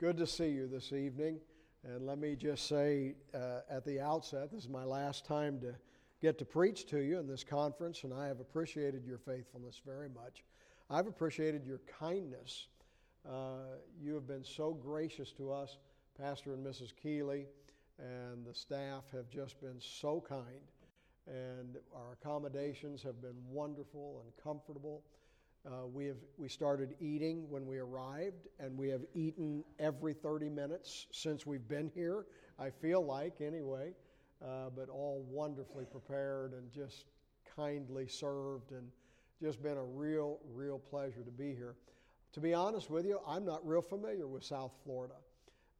Good to see you this evening. And let me just say uh, at the outset, this is my last time to get to preach to you in this conference, and I have appreciated your faithfulness very much. I've appreciated your kindness. Uh, you have been so gracious to us, Pastor and Mrs. Keeley, and the staff have just been so kind. And our accommodations have been wonderful and comfortable. Uh, we have we started eating when we arrived, and we have eaten every 30 minutes since we've been here. I feel like anyway, uh, but all wonderfully prepared and just kindly served, and just been a real, real pleasure to be here. To be honest with you, I'm not real familiar with South Florida.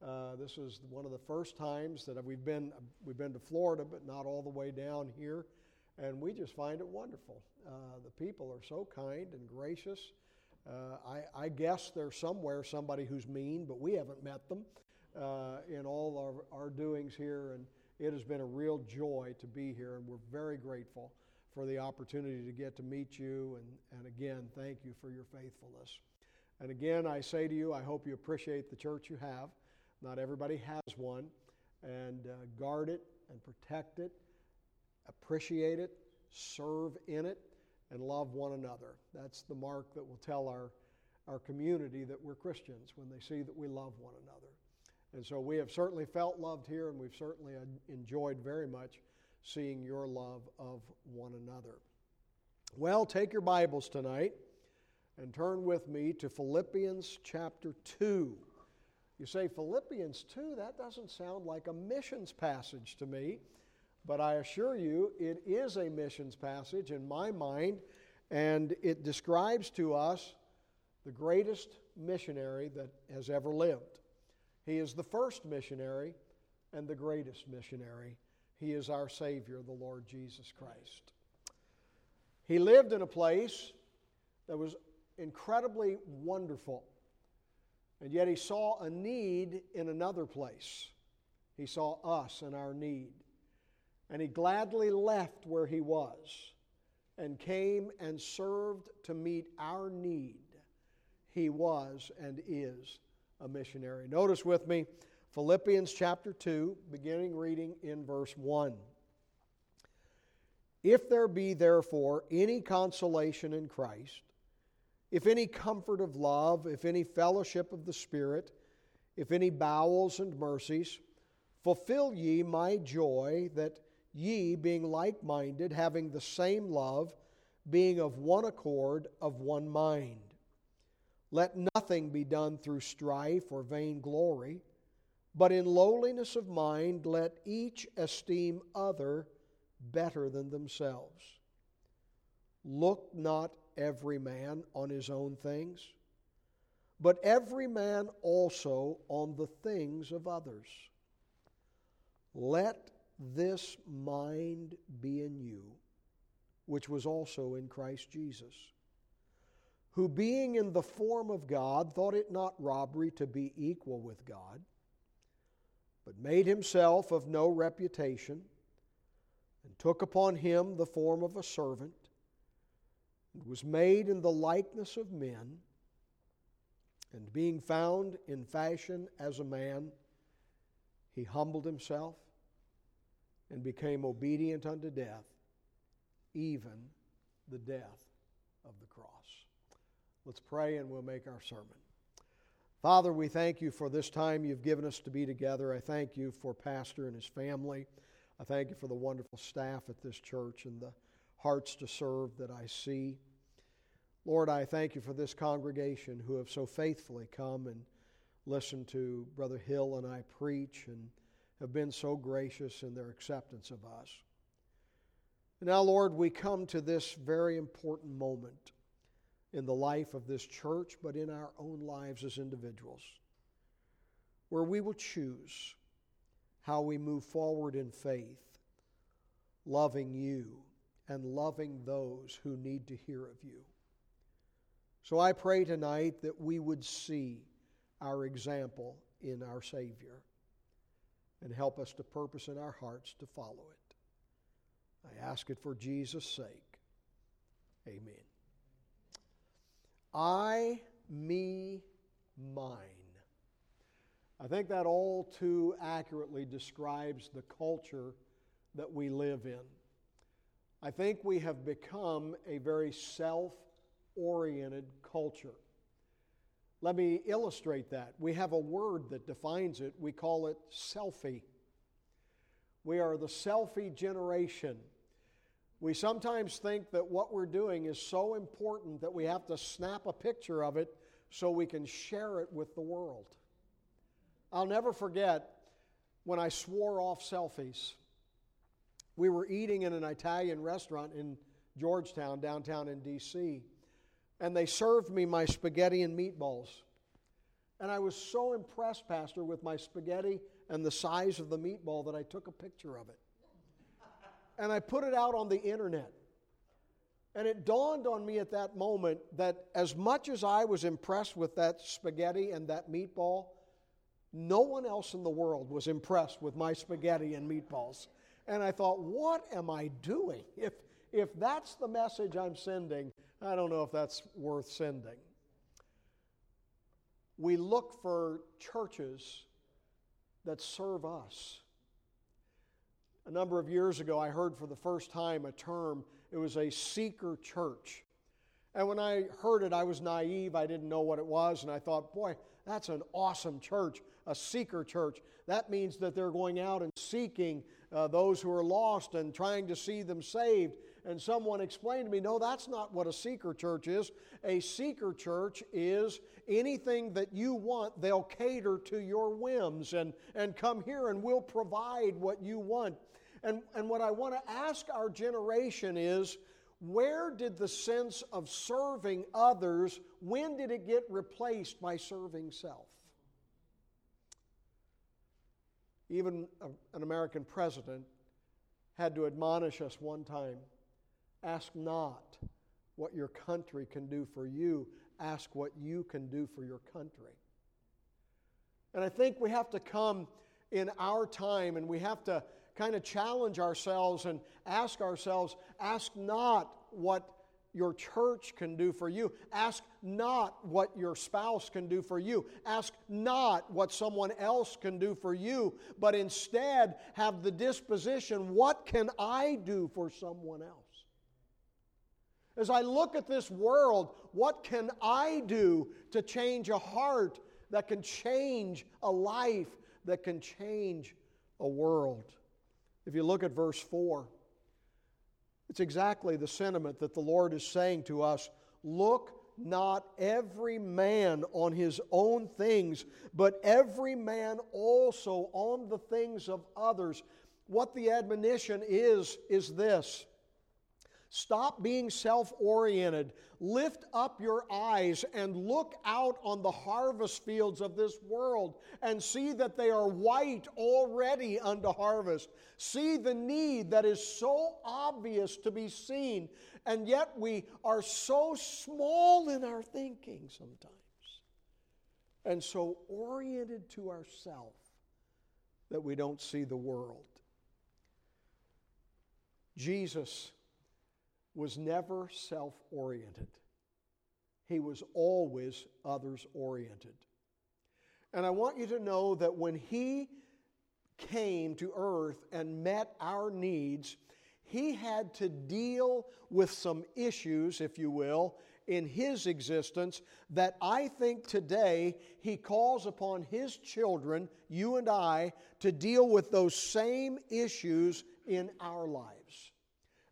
Uh, this is one of the first times that we've been we've been to Florida, but not all the way down here and we just find it wonderful. Uh, the people are so kind and gracious. Uh, I, I, guess there's somewhere somebody who's mean, but we haven't met them uh, in all our, our doings here, and it has been a real joy to be here, and we're very grateful for the opportunity to get to meet you, and, and again, thank you for your faithfulness. And again, I say to you, I hope you appreciate the church you have. Not everybody has one, and uh, guard it and protect it appreciate it, serve in it, and love one another. That's the mark that will tell our, our community that we're Christians when they see that we love one another. And so we have certainly felt loved here, and we've certainly enjoyed very much seeing your love of one another. Well, take your Bibles tonight and turn with me to Philippians chapter 2. You say, Philippians 2? That doesn't sound like a missions passage to me. But I assure you, it is a missions passage in my mind, and it describes to us the greatest missionary that has ever lived. He is the first missionary and the greatest missionary. He is our Savior, the Lord Jesus Christ. He lived in a place that was incredibly wonderful, and yet he saw a need in another place. He saw us and our need. And he gladly left where he was and came and served to meet our need. He was and is a missionary. Notice with me Philippians chapter 2, beginning reading in verse 1. If there be therefore any consolation in Christ, if any comfort of love, if any fellowship of the Spirit, if any bowels and mercies, fulfill ye my joy that ye being like minded, having the same love, being of one accord, of one mind. Let nothing be done through strife or vain glory, but in lowliness of mind let each esteem other better than themselves. Look not every man on his own things, but every man also on the things of others. Let this mind be in you, which was also in Christ Jesus, who being in the form of God thought it not robbery to be equal with God, but made himself of no reputation, and took upon him the form of a servant, and was made in the likeness of men, and being found in fashion as a man, he humbled himself and became obedient unto death, even the death of the cross. Let's pray and we'll make our sermon. Father, we thank you for this time you've given us to be together. I thank you for Pastor and his family. I thank you for the wonderful staff at this church and the hearts to serve that I see. Lord, I thank you for this congregation who have so faithfully come and listened to Brother Hill and I preach and have been so gracious in their acceptance of us. Now, Lord, we come to this very important moment in the life of this church, but in our own lives as individuals, where we will choose how we move forward in faith, loving you and loving those who need to hear of you. So I pray tonight that we would see our example in our Savior and help us to purpose in our hearts to follow it. I ask it for Jesus' sake. Amen. I, me, mine. I think that all too accurately describes the culture that we live in. I think we have become a very self oriented culture. Let me illustrate that. We have a word that defines it. We call it selfie. We are the selfie generation. We sometimes think that what we're doing is so important that we have to snap a picture of it so we can share it with the world. I'll never forget when I swore off selfies. We were eating in an Italian restaurant in Georgetown, downtown in D.C., and they served me my spaghetti and meatballs. And I was so impressed, Pastor, with my spaghetti and the size of the meatball that I took a picture of it. And I put it out on the internet. And it dawned on me at that moment that as much as I was impressed with that spaghetti and that meatball, no one else in the world was impressed with my spaghetti and meatballs. And I thought, what am I doing? If, if that's the message I'm sending, I don't know if that's worth sending. We look for churches that serve us. A number of years ago, I heard for the first time a term, it was a seeker church. And when I heard it, I was naive. I didn't know what it was. And I thought, boy, that's an awesome church, a seeker church. That means that they're going out and seeking uh, those who are lost and trying to see them saved. And someone explained to me, no, that's not what a seeker church is. A seeker church is anything that you want, they'll cater to your whims and, and come here and we'll provide what you want. And, and what I want to ask our generation is where did the sense of serving others, when did it get replaced by serving self? Even an American president had to admonish us one time ask not what your country can do for you, ask what you can do for your country. And I think we have to come in our time and we have to kind of challenge ourselves and ask ourselves ask not what your church can do for you. Ask not what your spouse can do for you. Ask not what someone else can do for you, but instead have the disposition what can I do for someone else? As I look at this world, what can I do to change a heart that can change a life, that can change a world? If you look at verse 4, it's exactly the sentiment that the Lord is saying to us Look not every man on his own things, but every man also on the things of others. What the admonition is, is this Stop being self oriented. Lift up your eyes and look out on the harvest fields of this world and see that they are white already unto harvest. See the need that is so obvious to be seen, and yet we are so small in our thinking sometimes and so oriented to ourselves that we don't see the world. Jesus was never self oriented, he was always others oriented. And I want you to know that when he came to earth and met our needs, he had to deal with some issues, if you will, in his existence that I think today he calls upon his children, you and I, to deal with those same issues in our lives.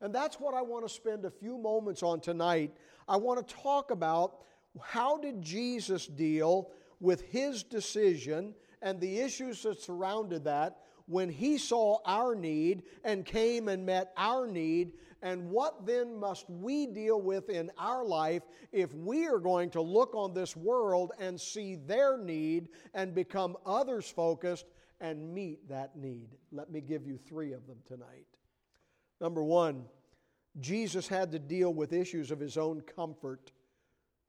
And that's what I want to spend a few moments on tonight. I want to talk about how did Jesus deal with his decision and the issues that surrounded that when he saw our need and came and met our need and what then must we deal with in our life if we are going to look on this world and see their need and become others focused and meet that need? Let me give you three of them tonight. Number one, Jesus had to deal with issues of his own comfort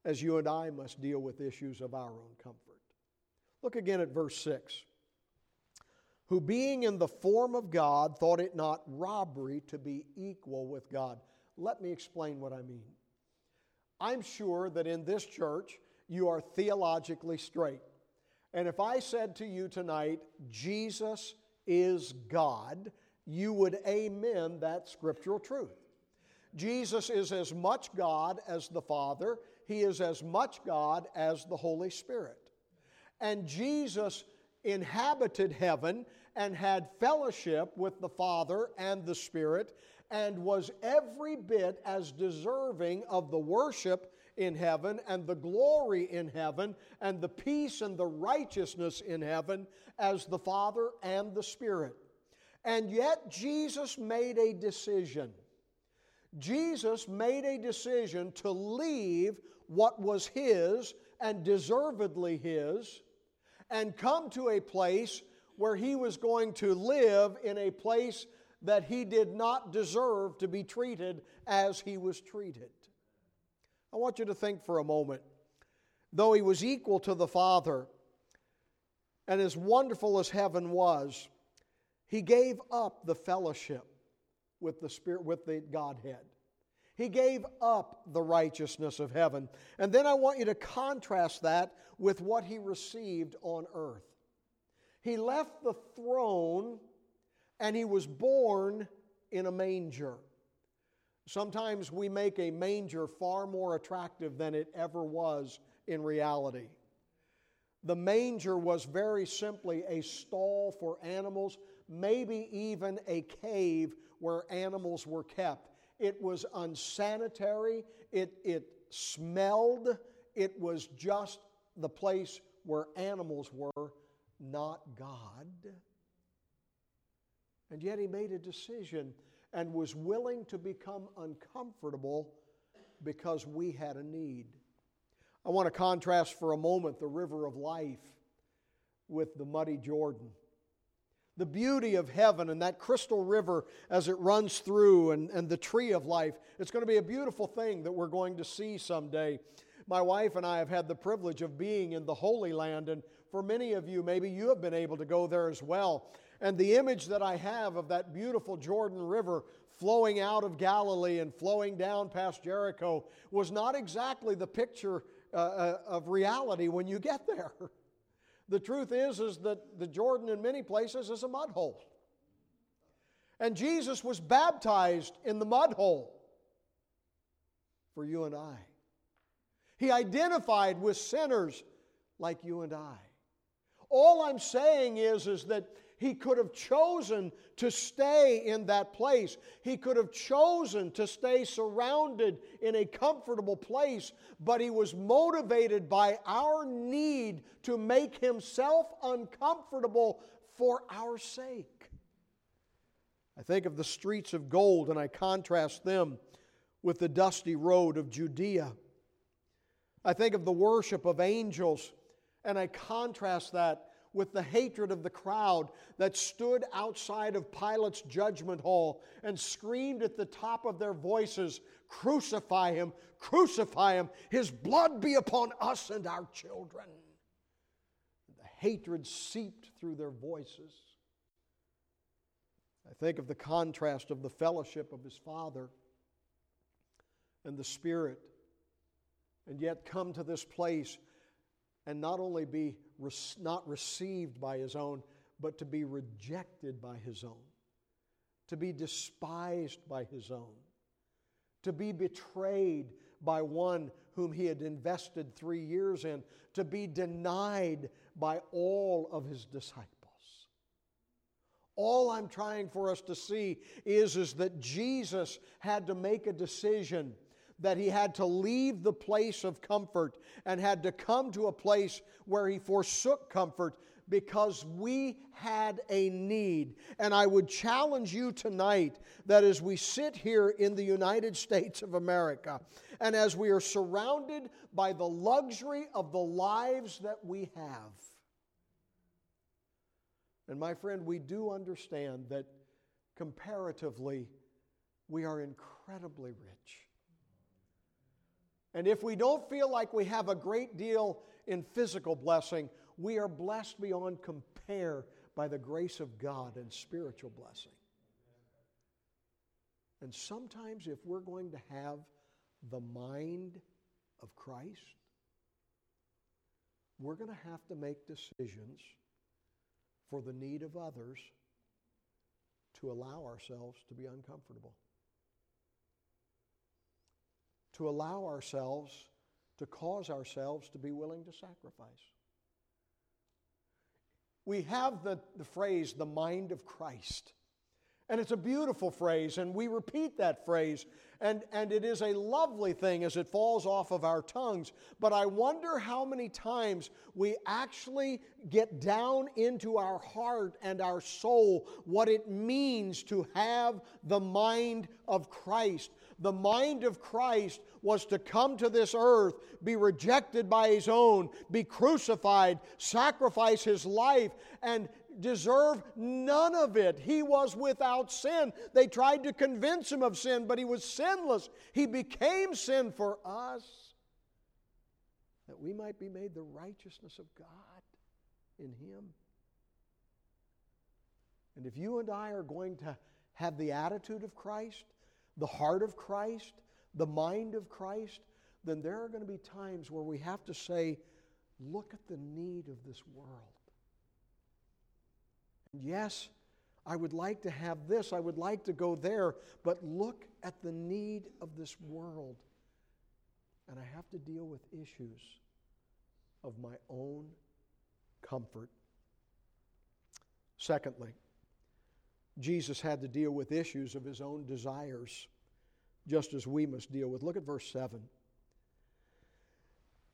as you and I must deal with issues of our own comfort. Look again at verse 6. Who, being in the form of God, thought it not robbery to be equal with God. Let me explain what I mean. I'm sure that in this church you are theologically straight. And if I said to you tonight, Jesus is God, you would amen that scriptural truth. Jesus is as much God as the Father, He is as much God as the Holy Spirit. And Jesus inhabited heaven and had fellowship with the Father and the Spirit and was every bit as deserving of the worship in heaven and the glory in heaven and the peace and the righteousness in heaven as the Father and the Spirit. And yet Jesus made a decision. Jesus made a decision to leave what was his and deservedly his and come to a place where he was going to live in a place that he did not deserve to be treated as he was treated. I want you to think for a moment. Though he was equal to the Father, and as wonderful as heaven was, he gave up the fellowship with the Spirit, with the Godhead. He gave up the righteousness of heaven. And then I want you to contrast that with what he received on earth. He left the throne and he was born in a manger. Sometimes we make a manger far more attractive than it ever was in reality. The manger was very simply a stall for animals, maybe even a cave where animals were kept. It was unsanitary, it, it smelled, it was just the place where animals were, not God. And yet he made a decision and was willing to become uncomfortable because we had a need. I want to contrast for a moment the river of life with the muddy Jordan. The beauty of heaven and that crystal river as it runs through, and, and the tree of life. It's going to be a beautiful thing that we're going to see someday. My wife and I have had the privilege of being in the Holy Land, and for many of you, maybe you have been able to go there as well. And the image that I have of that beautiful Jordan River flowing out of Galilee and flowing down past Jericho was not exactly the picture uh, uh of reality when you get there. The truth is, is that the Jordan in many places is a mud hole. And Jesus was baptized in the mud hole for you and I. He identified with sinners like you and I. All I'm saying is, is that he could have chosen to stay in that place. He could have chosen to stay surrounded in a comfortable place, but he was motivated by our need to make himself uncomfortable for our sake. I think of the streets of gold and I contrast them with the dusty road of Judea. I think of the worship of angels and I contrast that with the hatred of the crowd that stood outside of Pilate's judgment hall and screamed at the top of their voices, Crucify him, crucify him, his blood be upon us and our children. The hatred seeped through their voices. I think of the contrast of the fellowship of his Father and the Spirit, and yet come to this place and not only be not received by his own, but to be rejected by his own, to be despised by his own, to be betrayed by one whom he had invested three years in, to be denied by all of his disciples. All I'm trying for us to see is, is that Jesus had to make a decision that he had to leave the place of comfort and had to come to a place where he forsook comfort because we had a need. And I would challenge you tonight that as we sit here in the United States of America and as we are surrounded by the luxury of the lives that we have, and my friend, we do understand that comparatively we are incredibly rich. And if we don't feel like we have a great deal in physical blessing, we are blessed beyond compare by the grace of God and spiritual blessing. And sometimes, if we're going to have the mind of Christ, we're going to have to make decisions for the need of others to allow ourselves to be uncomfortable, to allow ourselves to cause ourselves to be willing to sacrifice. We have the, the phrase, the mind of Christ. And it's a beautiful phrase, and we repeat that phrase, and, and it is a lovely thing as it falls off of our tongues. But I wonder how many times we actually get down into our heart and our soul what it means to have the mind of Christ. The mind of Christ was to come to this earth, be rejected by his own, be crucified, sacrifice his life, and deserve none of it. He was without sin. They tried to convince him of sin, but he was sinless. He became sin for us that we might be made the righteousness of God in him. And if you and I are going to have the attitude of Christ, the heart of Christ, the mind of Christ, then there are going to be times where we have to say, look at the need of this world. Yes, I would like to have this, I would like to go there, but look at the need of this world. And I have to deal with issues of my own comfort. Secondly, Jesus had to deal with issues of his own desires, just as we must deal with. Look at verse 7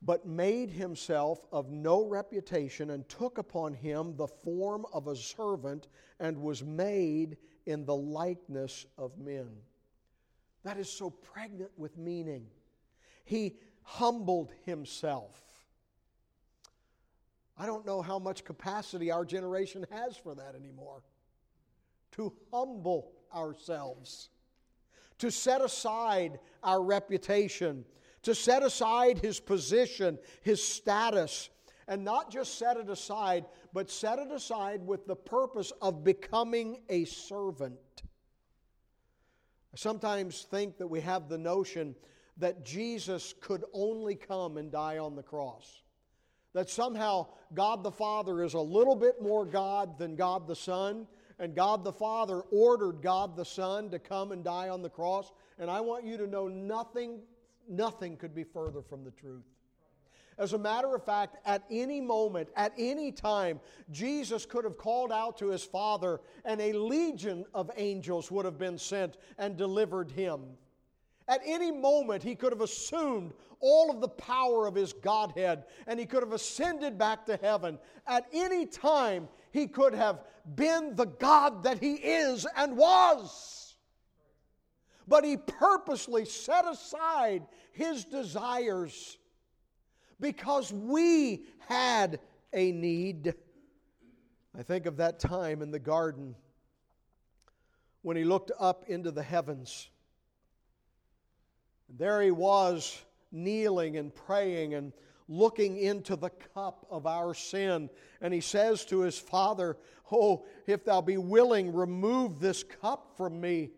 but made himself of no reputation and took upon him the form of a servant and was made in the likeness of men. That is so pregnant with meaning. He humbled himself. I don't know how much capacity our generation has for that anymore. To humble ourselves, to set aside our reputation to set aside his position, his status, and not just set it aside, but set it aside with the purpose of becoming a servant. I sometimes think that we have the notion that Jesus could only come and die on the cross. That somehow God the Father is a little bit more God than God the Son, and God the Father ordered God the Son to come and die on the cross. And I want you to know nothing Nothing could be further from the truth. As a matter of fact, at any moment, at any time, Jesus could have called out to his Father, and a legion of angels would have been sent and delivered him. At any moment, he could have assumed all of the power of his Godhead and he could have ascended back to heaven. At any time, he could have been the God that he is and was but he purposely set aside his desires because we had a need. I think of that time in the garden when he looked up into the heavens. And there he was kneeling and praying and looking into the cup of our sin. And he says to his father, Oh, if thou be willing, remove this cup from me.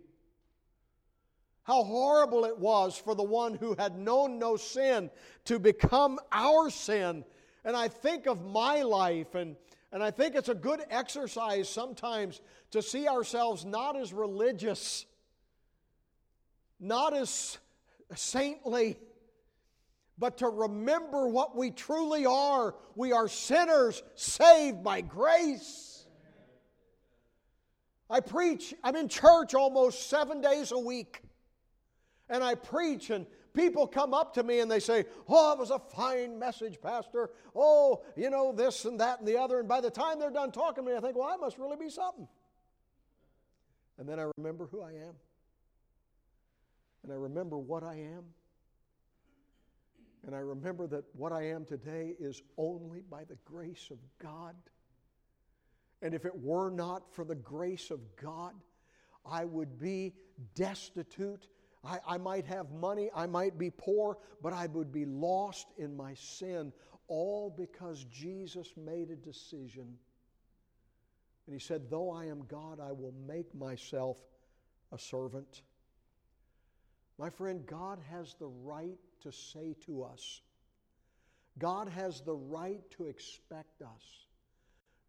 How horrible it was for the one who had known no sin to become our sin. And I think of my life, and, and I think it's a good exercise sometimes to see ourselves not as religious, not as saintly, but to remember what we truly are. We are sinners saved by grace. I preach, I'm in church almost seven days a week and I preach, and people come up to me and they say, Oh, it was a fine message, Pastor. Oh, you know, this and that and the other. And by the time they're done talking to me, I think, Well, I must really be something. And then I remember who I am. And I remember what I am. And I remember that what I am today is only by the grace of God. And if it were not for the grace of God, I would be destitute I, I might have money, I might be poor, but I would be lost in my sin, all because Jesus made a decision. And he said, Though I am God, I will make myself a servant. My friend, God has the right to say to us, God has the right to expect us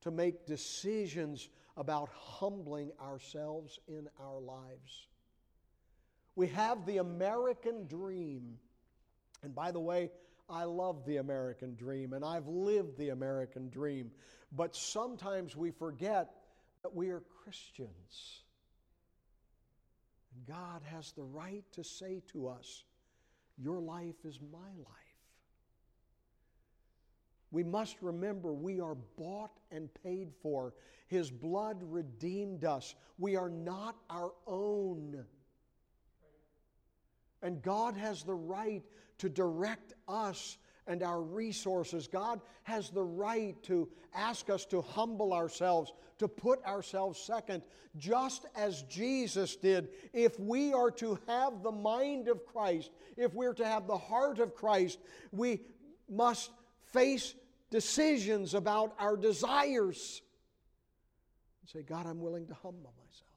to make decisions about humbling ourselves in our lives. We have the American dream. And by the way, I love the American dream and I've lived the American dream. But sometimes we forget that we are Christians. And God has the right to say to us, Your life is my life. We must remember we are bought and paid for. His blood redeemed us. We are not our own. And God has the right to direct us and our resources. God has the right to ask us to humble ourselves, to put ourselves second, just as Jesus did. If we are to have the mind of Christ, if we're to have the heart of Christ, we must face decisions about our desires. And say, God, I'm willing to humble myself.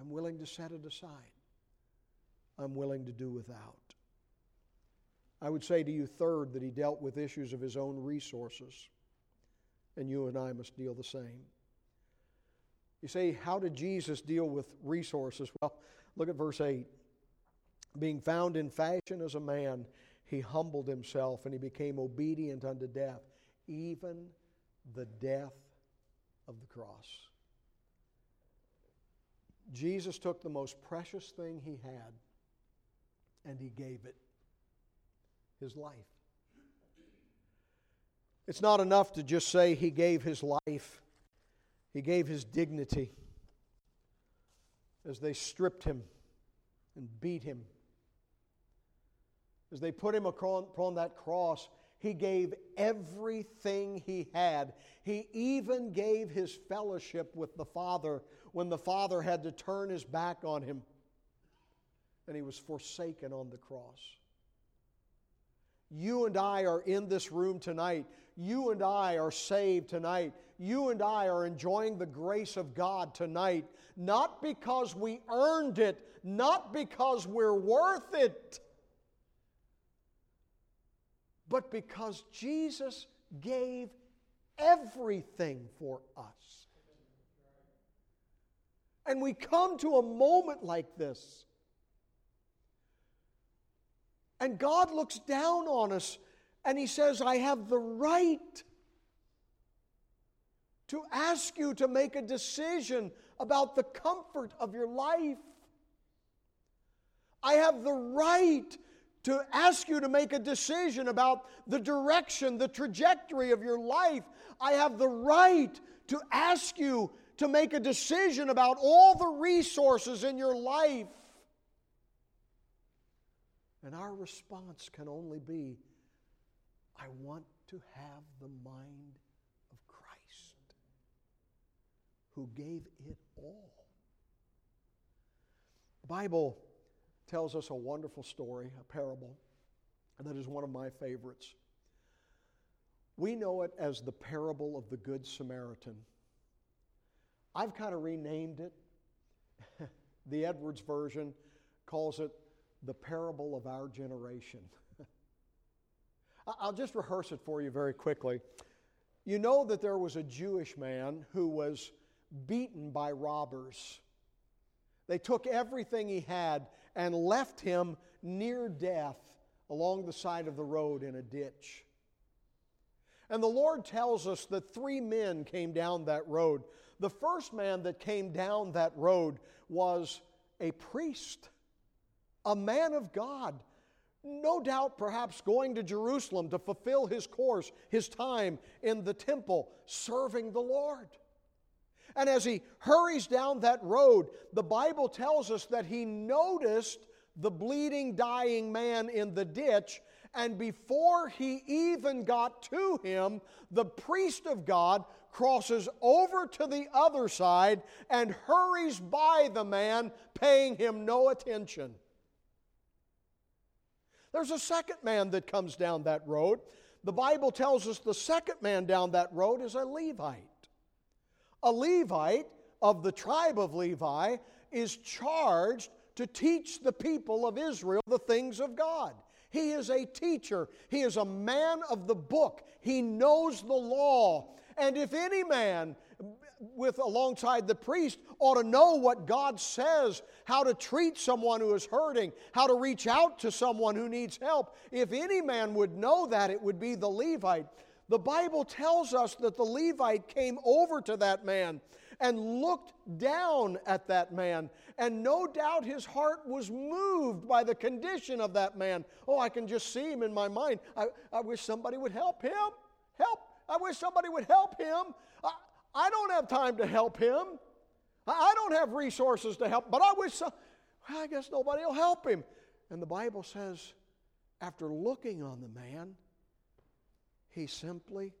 I'm willing to set it aside. I'm willing to do without. I would say to you, third, that he dealt with issues of his own resources. And you and I must deal the same. You say, how did Jesus deal with resources? Well, look at verse 8. Being found in fashion as a man, he humbled himself and he became obedient unto death, even the death of the cross. Jesus took the most precious thing he had and he gave it his life. It's not enough to just say he gave his life, he gave his dignity as they stripped him and beat him. As they put him upon that cross, he gave everything he had. He even gave his fellowship with the Father when the Father had to turn his back on him and he was forsaken on the cross. You and I are in this room tonight. You and I are saved tonight. You and I are enjoying the grace of God tonight, not because we earned it, not because we're worth it, but because Jesus gave everything for us. And we come to a moment like this and God looks down on us and He says, I have the right to ask you to make a decision about the comfort of your life. I have the right to ask you to make a decision about the direction, the trajectory of your life. I have the right to ask you to make a decision about all the resources in your life. And our response can only be I want to have the mind of Christ who gave it all. The Bible tells us a wonderful story, a parable, and that is one of my favorites. We know it as the parable of the Good Samaritan. I've kind of renamed it. the Edwards version calls it the parable of our generation. I'll just rehearse it for you very quickly. You know that there was a Jewish man who was beaten by robbers. They took everything he had and left him near death along the side of the road in a ditch. And the Lord tells us that three men came down that road. The first man that came down that road was a priest a man of God, no doubt perhaps going to Jerusalem to fulfill his course, his time in the temple, serving the Lord. And as he hurries down that road, the Bible tells us that he noticed the bleeding, dying man in the ditch. And before he even got to him, the priest of God crosses over to the other side and hurries by the man, paying him no attention. There's a second man that comes down that road. The Bible tells us the second man down that road is a Levite. A Levite of the tribe of Levi is charged to teach the people of Israel the things of God. He is a teacher. He is a man of the book. He knows the law. And if any man with alongside the priest ought to know what God says, how to treat someone who is hurting, how to reach out to someone who needs help. If any man would know that, it would be the Levite. The Bible tells us that the Levite came over to that man and looked down at that man. And no doubt his heart was moved by the condition of that man. Oh, I can just see him in my mind. I, I wish somebody would help him. Help. I wish somebody would help him. I, don't have time to help him. I, I don't have resources to help, but I wish, so, well, I guess nobody will help him. And the Bible says, after looking on the man, he simply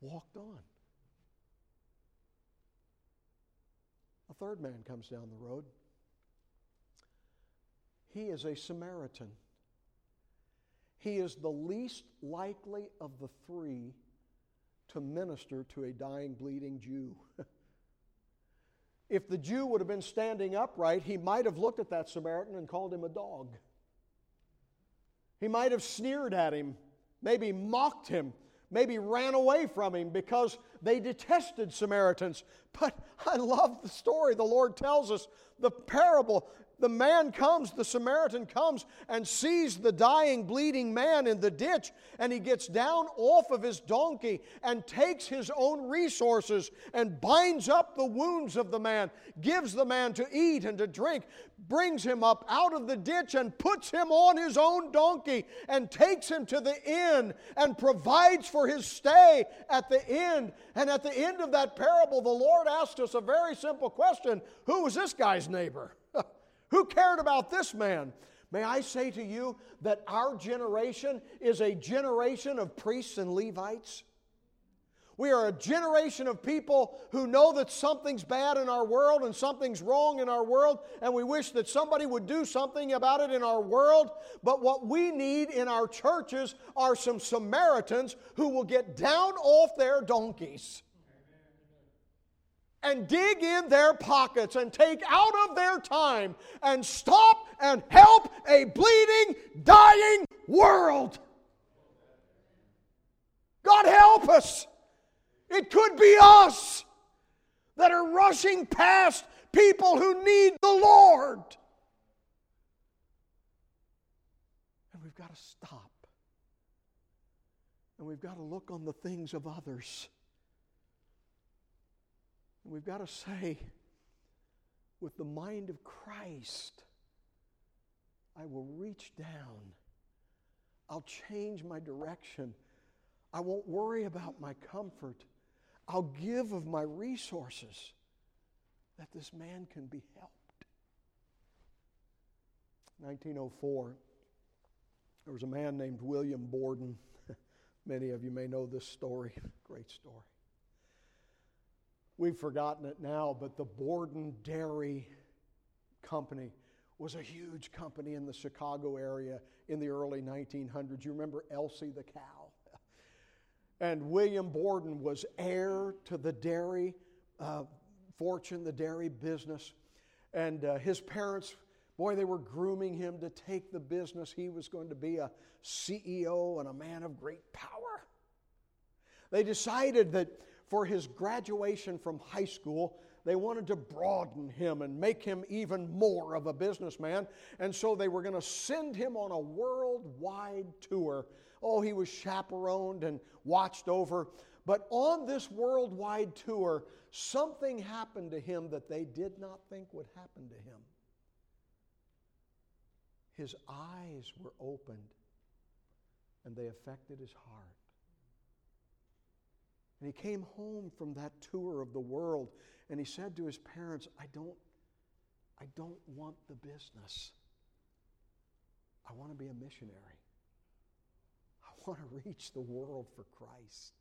walked on. A third man comes down the road. He is a Samaritan. He is the least likely of the three to minister to a dying, bleeding Jew. if the Jew would have been standing upright, he might have looked at that Samaritan and called him a dog. He might have sneered at him, maybe mocked him, maybe ran away from him because they detested Samaritans. But I love the story the Lord tells us the parable the man comes, the Samaritan comes and sees the dying, bleeding man in the ditch, and he gets down off of his donkey and takes his own resources and binds up the wounds of the man, gives the man to eat and to drink, brings him up out of the ditch and puts him on his own donkey and takes him to the inn and provides for his stay at the inn. And at the end of that parable, the Lord asked us a very simple question Who was this guy's neighbor? Who cared about this man? May I say to you that our generation is a generation of priests and Levites? We are a generation of people who know that something's bad in our world and something's wrong in our world, and we wish that somebody would do something about it in our world. But what we need in our churches are some Samaritans who will get down off their donkeys and dig in their pockets and take out of their time and stop and help a bleeding, dying world. God help us. It could be us that are rushing past people who need the Lord. And we've got to stop. And we've got to look on the things of others and we've got to say, with the mind of Christ, I will reach down. I'll change my direction. I won't worry about my comfort. I'll give of my resources that this man can be helped. 1904, there was a man named William Borden. Many of you may know this story. Great story. We've forgotten it now, but the Borden Dairy Company was a huge company in the Chicago area in the early 1900s. You remember Elsie the cow? And William Borden was heir to the dairy uh, fortune, the dairy business. And uh, his parents, boy, they were grooming him to take the business. He was going to be a CEO and a man of great power. They decided that for his graduation from high school, they wanted to broaden him and make him even more of a businessman. And so they were going to send him on a worldwide tour. Oh, he was chaperoned and watched over. But on this worldwide tour, something happened to him that they did not think would happen to him. His eyes were opened and they affected his heart. And he came home from that tour of the world and he said to his parents, I don't, I don't want the business. I want to be a missionary. I want to reach the world for Christ.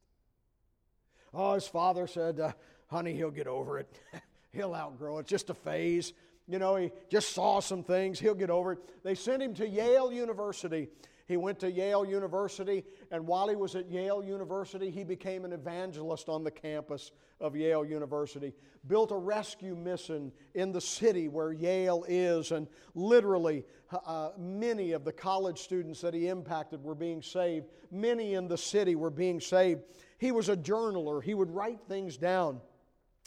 Oh, his father said, uh, Honey, he'll get over it. he'll outgrow it. It's just a phase. You know, he just saw some things. He'll get over it. They sent him to Yale University He went to Yale University, and while he was at Yale University, he became an evangelist on the campus of Yale University. Built a rescue mission in the city where Yale is, and literally uh, many of the college students that he impacted were being saved. Many in the city were being saved. He was a journaler, he would write things down.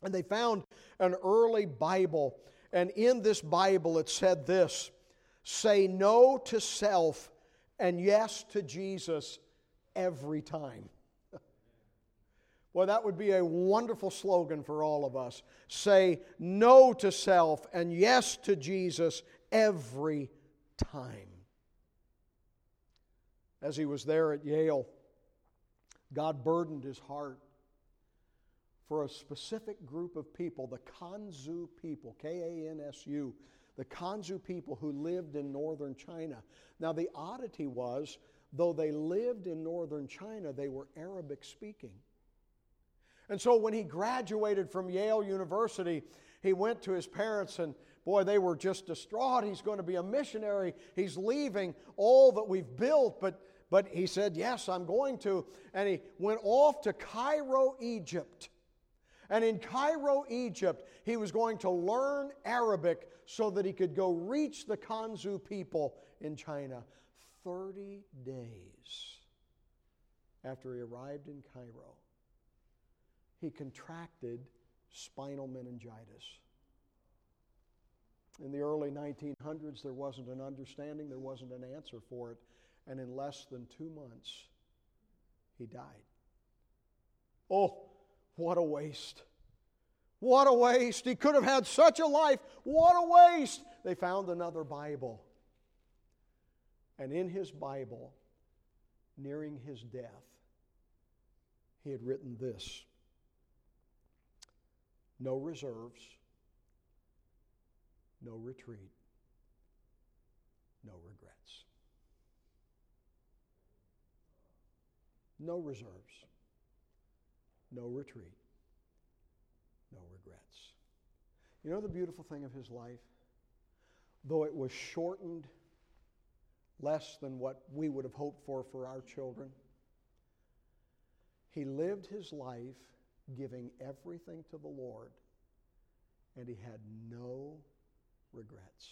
And they found an early Bible, and in this Bible it said this say no to self and yes to Jesus every time. Well, that would be a wonderful slogan for all of us. Say no to self and yes to Jesus every time. As he was there at Yale, God burdened his heart for a specific group of people, the Kansu people, K A N S U, the Kansu people who lived in northern China. Now, the oddity was, though they lived in northern China, they were Arabic speaking. And so when he graduated from Yale University, he went to his parents and boy, they were just distraught. He's going to be a missionary. He's leaving all that we've built, but but he said, "Yes, I'm going to." And he went off to Cairo, Egypt. And in Cairo, Egypt, he was going to learn Arabic so that he could go reach the Kansu people in China. 30 days after he arrived in Cairo, he contracted spinal meningitis. In the early 1900s, there wasn't an understanding, there wasn't an answer for it, and in less than two months, he died. Oh, what a waste. What a waste. He could have had such a life. What a waste. They found another Bible. And in his Bible, nearing his death, he had written this No reserves, no retreat, no regrets. No reserves, no retreat, no regrets. You know the beautiful thing of his life? Though it was shortened less than what we would have hoped for for our children, he lived his life giving everything to the Lord, and he had no regrets.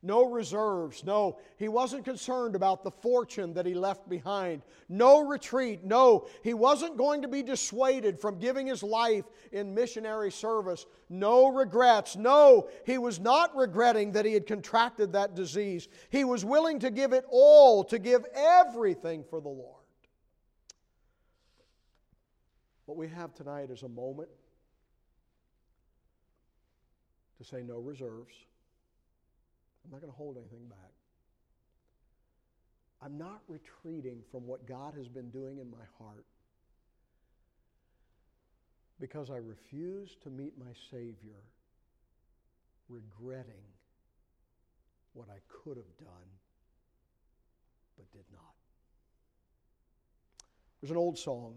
No reserves. No, he wasn't concerned about the fortune that he left behind. No retreat. No, he wasn't going to be dissuaded from giving his life in missionary service. No regrets. No, he was not regretting that he had contracted that disease. He was willing to give it all, to give everything for the Lord. What we have tonight is a moment to say no reserves I'm not going to hold anything back. I'm not retreating from what God has been doing in my heart because I refuse to meet my Savior regretting what I could have done but did not. There's an old song.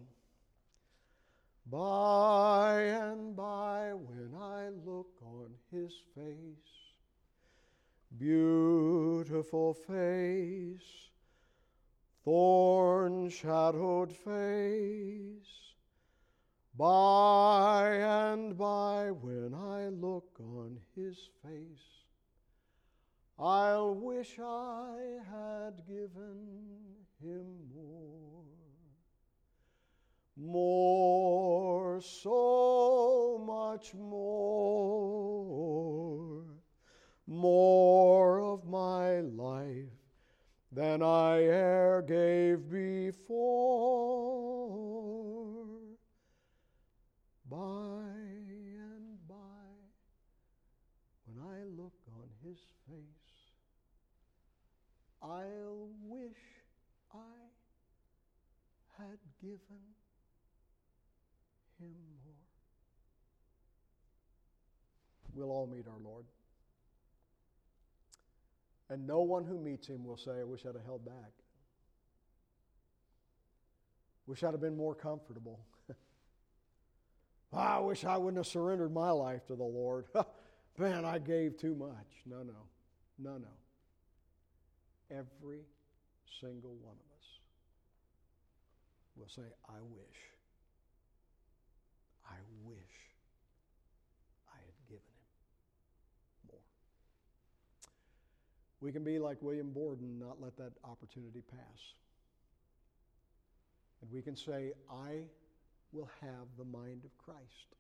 By and by, when I look on his face, beautiful face, thorn shadowed face. By and by, when I look on his face, I'll wish I had given him more. More, so much more more of my life than I e'er gave before. By and by, when I look on his face, I'll wish I had given him more. We'll all meet our Lord. And no one who meets him will say, I wish I'd have held back. Wish I'd have been more comfortable. Ah, I wish I wouldn't have surrendered my life to the Lord. Man, I gave too much. No, no. No, no. Every single one of us will say, I wish, I wish I had given him more. We can be like William Borden, not let that opportunity pass. And we can say, I will have the mind of Christ.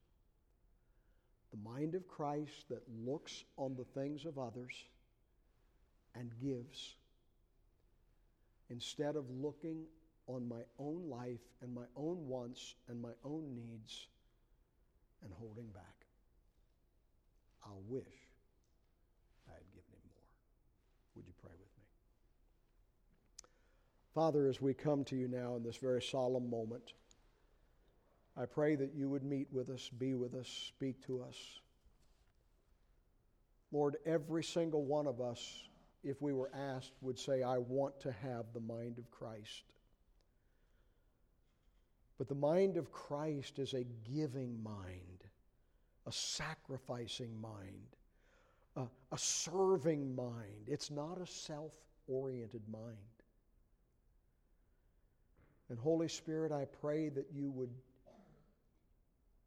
The mind of Christ that looks on the things of others and gives instead of looking on my own life and my own wants and my own needs and holding back. I'll wish I had given him more. Would you pray with me? Father, as we come to you now in this very solemn moment, I pray that you would meet with us, be with us, speak to us. Lord, every single one of us, if we were asked, would say, I want to have the mind of Christ. But the mind of Christ is a giving mind, a sacrificing mind, a, a serving mind. It's not a self oriented mind. And Holy Spirit, I pray that you would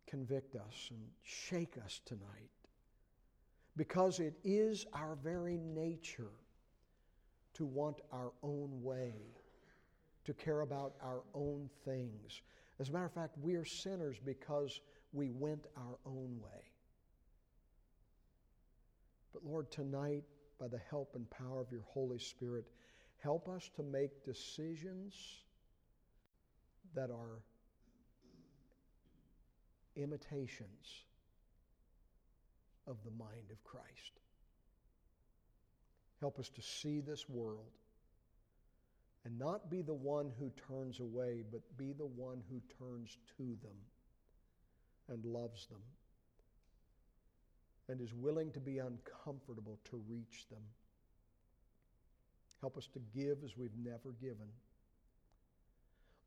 convict us and shake us tonight because it is our very nature to want our own way, to care about our own things. As a matter of fact, we are sinners because we went our own way. But Lord, tonight, by the help and power of your Holy Spirit, help us to make decisions that are imitations of the mind of Christ. Help us to see this world and not be the one who turns away, but be the one who turns to them and loves them and is willing to be uncomfortable to reach them. Help us to give as we've never given.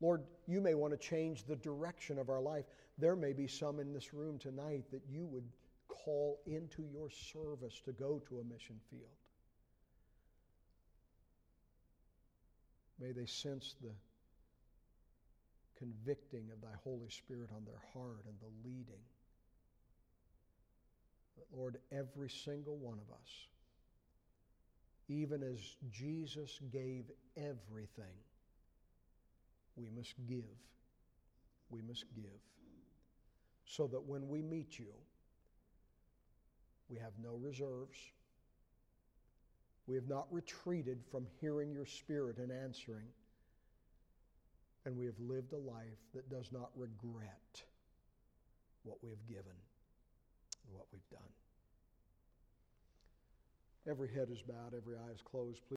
Lord, you may want to change the direction of our life. There may be some in this room tonight that you would call into your service to go to a mission field. May they sense the convicting of thy Holy Spirit on their heart and the leading. But Lord, every single one of us, even as Jesus gave everything, we must give. We must give. So that when we meet you, we have no reserves. We have not retreated from hearing your spirit and answering. And we have lived a life that does not regret what we have given and what we've done. Every head is bowed, every eye is closed. Please